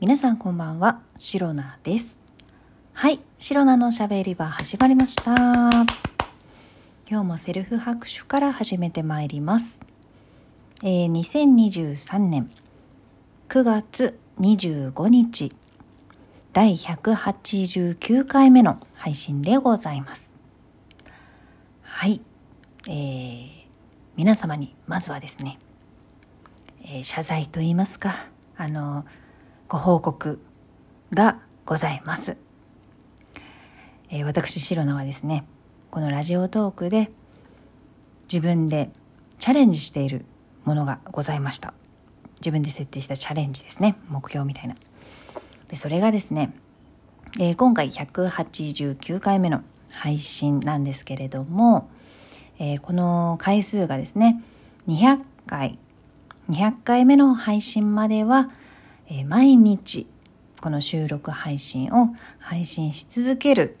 皆さんこんばんは、シロナです。はい、シロナのしゃべり場始まりました。今日もセルフ拍手から始めてまいります。えー、2023年9月25日、第189回目の配信でございます。はい、えー、皆様にまずはですね、えー謝罪と言いますか、あの、ご報告がございます。えー私、シロナはですね、このラジオトークで自分でチャレンジしているものがございました。自分で設定したチャレンジですね、目標みたいな。でそれがですね、えー今回189回目の配信なんですけれども、えーこの回数がですね、200回、200回目の配信までは、え毎日この収録配信を配信し続ける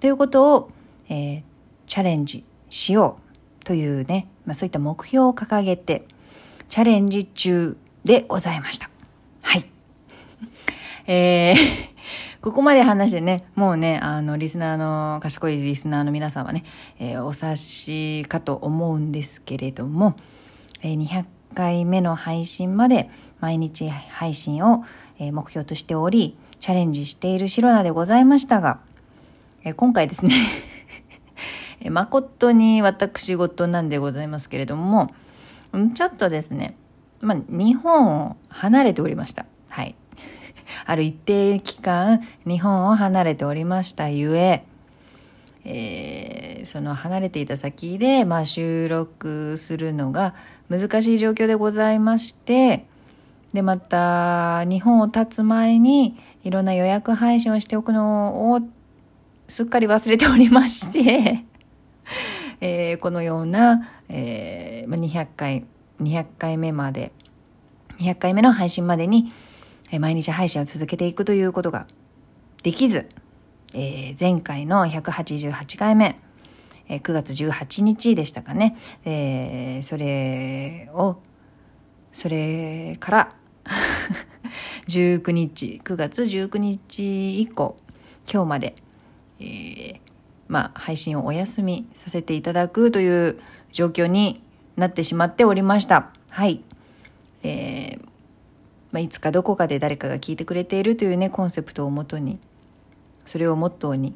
ということを、えーチャレンジしようというね、まあ、そういった目標を掲げてチャレンジ中でございました。はい。えー ここまで話してね、もうね、あの、リスナーの、賢いリスナーの皆さんはね、えーお察しかと思うんですけれども、えー200回目の配信まで毎日配信を、目標としており、チャレンジしているシロナでございましたが、え今回ですね、誠に私事なんでございますけれども、ちょっとですね、まあ、日本を離れておりました。はい。ある一定期間、日本を離れておりましたゆえ、えーその離れていた先で、まあ、収録するのが難しい状況でございまして、で、また、日本を立つ前に、いろんな予約配信をしておくのを、すっかり忘れておりまして、えーこのような、えー200回、200回目まで、200回目の配信までに、毎日配信を続けていくということができず、えー前回の188回目、えー9月18日でしたかね、えーそれを、それから、19日、9月19日以降、今日まで、えーまあ、配信をお休みさせていただくという状況になってしまっておりました。はい。えーまあ、いつかどこかで誰かが聞いてくれているというね、コンセプトをもとに、それをモットーに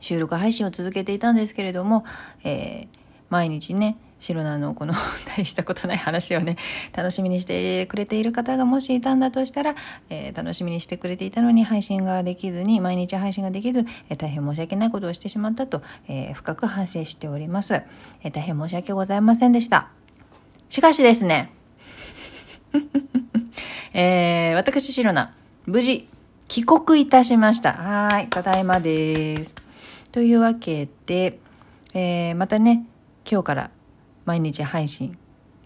収録配信を続けていたんですけれども、えー毎日ね、シロナのこの 大したことない話をね、楽しみにしてくれている方がもしいたんだとしたら、えー楽しみにしてくれていたのに配信ができずに、毎日配信ができず、えー大変申し訳ないことをしてしまったと、えー深く反省しております、えー大変申し訳ございませんでした。しかしですね、えー私、シロナ、無事、帰国いたしました。はい、ただいまです。というわけで、えーまたね、今日から毎日配信、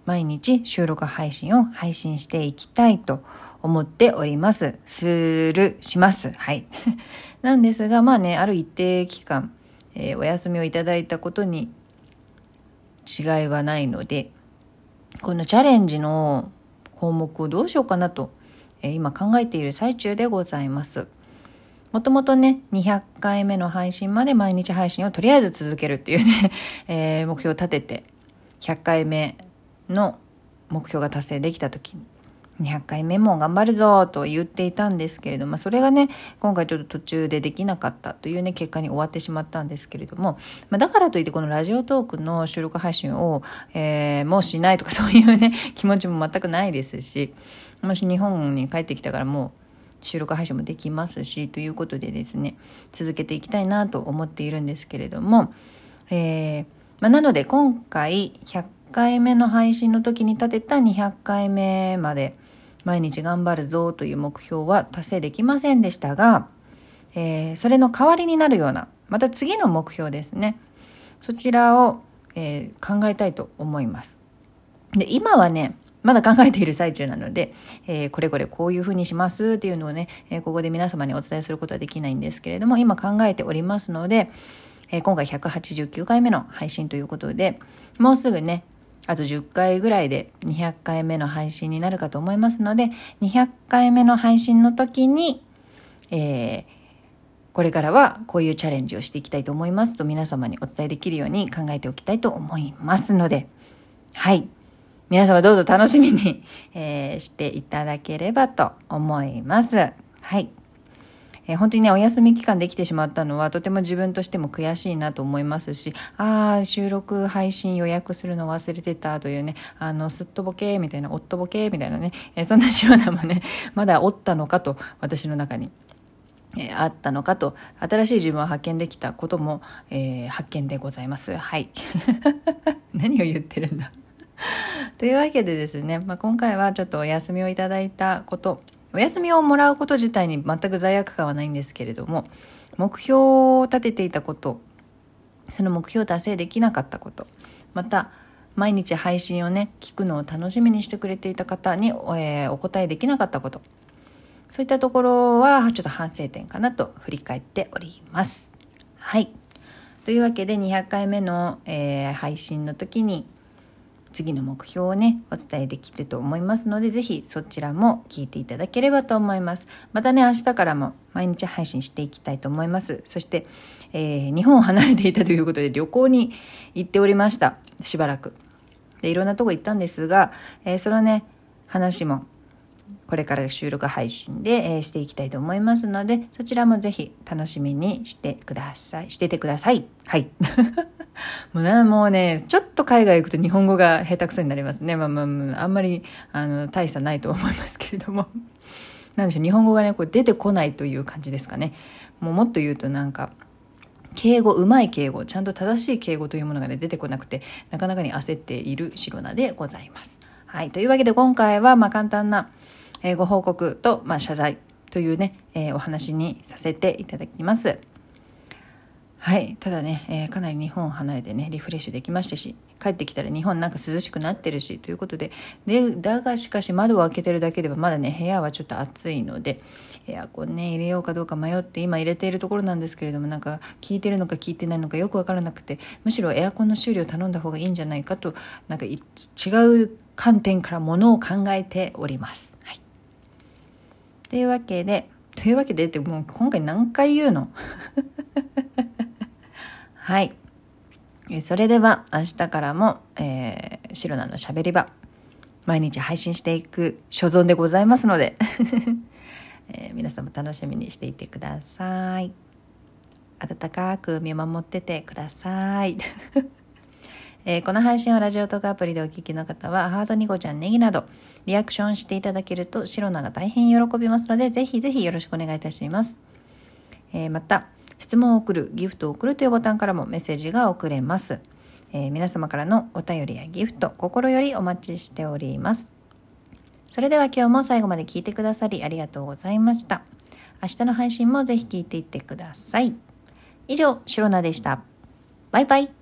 毎日収録配信を配信していきたいと思っております。する、します。はい。なんですが、まあね、ある一定期間、えーお休みをいただいたことに違いはないので、このチャレンジの項目をどうしようかなと、えー今考えている最中でございます。もともとね、200回目の配信まで毎日配信をとりあえず続けるっていうね、えー目標を立てて、100回目の目標が達成できた時に、200回目も頑張るぞと言っていたんですけれども、それがね、今回ちょっと途中でできなかったというね、結果に終わってしまったんですけれども、まあ、だからといってこのラジオトークの収録配信を、えーもうしないとかそういうね、気持ちも全くないですし、もし日本に帰ってきたからもう収録配信もできますし、ということでですね、続けていきたいなと思っているんですけれども、えーまあ、なので今回100回目の配信の時に立てた200回目まで毎日頑張るぞという目標は達成できませんでしたが、えーそれの代わりになるような、また次の目標ですね。そちらを、えー考えたいと思います。で、今はね、まだ考えている最中なので、えーこれこれこういうふうにしますっていうのをね、えここで皆様にお伝えすることはできないんですけれども、今考えておりますので、え今回189回目の配信ということで、もうすぐね、あと10回ぐらいで200回目の配信になるかと思いますので、200回目の配信の時に、えー、これからはこういうチャレンジをしていきたいと思いますと皆様にお伝えできるように考えておきたいと思いますので、はい。皆様どうぞ楽しみに、えー、していただければと思います。はい。えー、本当にね、お休み期間できてしまったのは、とても自分としても悔しいなと思いますし、ああ、収録配信予約するの忘れてたというね、あの、すっとぼけみたいな、おっとぼけみたいなね、えー、そんなようなもね、まだおったのかと、私の中に。えー、あったのかと新しい自分を発見できたことも、えー、発見でございますはい 何を言ってるんだ というわけでですね、まあ、今回はちょっとお休みをいただいたことお休みをもらうこと自体に全く罪悪感はないんですけれども、目標を立てていたこと、その目標を達成できなかったこと、また、毎日配信をね、聞くのを楽しみにしてくれていた方に、えー、お答えできなかったこと、そういったところはちょっと反省点かなと振り返っております。はい。というわけで200回目の、えー、配信の時に次の目標をね、お伝えできると思いますので、ぜひそちらも聞いていただければと思います。またね、明日からも毎日配信していきたいと思います。そして、えー、日本を離れていたということで旅行に行っておりました。しばらく。で、いろんなとこ行ったんですが、えー、そのね、話もこれから収録配信で、えー、していきたいと思いますので、そちらもぜひ楽しみにしてください。しててください。はい。もうな、もうね、ちょっ海外行くと日本語が下手くそになりますね。まあまあ、あんまり、あの、大差ないと思いますけれども。なんでしょう、日本語がね、こう出てこないという感じですかね。もうもっと言うとなんか、敬語、うまい敬語、ちゃんと正しい敬語というものがね、出てこなくて、なかなかに焦っている白菜でございます。はい。というわけで今回は、まあ簡単な、えー、ご報告と、まあ謝罪というね、えー、お話にさせていただきます。はい。ただね、えー、かなり日本を離れてね、リフレッシュできましたし、帰ってきたら日本なんか涼しくなってるし、ということで、で、だがしかし窓を開けてるだけではまだね、部屋はちょっと暑いので、エアコンね、入れようかどうか迷って今入れているところなんですけれども、なんか効いてるのか効いてないのかよくわからなくて、むしろエアコンの修理を頼んだ方がいいんじゃないかと、なんか違う観点からものを考えております。はい。というわけで、というわけでってもう今回何回言うの？はい。それでは明日からも、えー、シロナのしゃべり場、毎日配信していく所存でございますので、えー、皆さんも楽しみにしていてください。温かく見守っててください。えー、この配信はラジオトークアプリでお聞きの方は、ハートニコちゃんネギなど、リアクションしていただけると、シロナが大変喜びますので、ぜひぜひよろしくお願いいたします。え、また、質問を送る、ギフトを送るというボタンからもメッセージが送れます。えー、皆様からのお便りやギフト、心よりお待ちしております。それでは今日も最後まで聞いてくださりありがとうございました。明日の配信もぜひ聞いていってください。以上、シロナでした。バイバイ。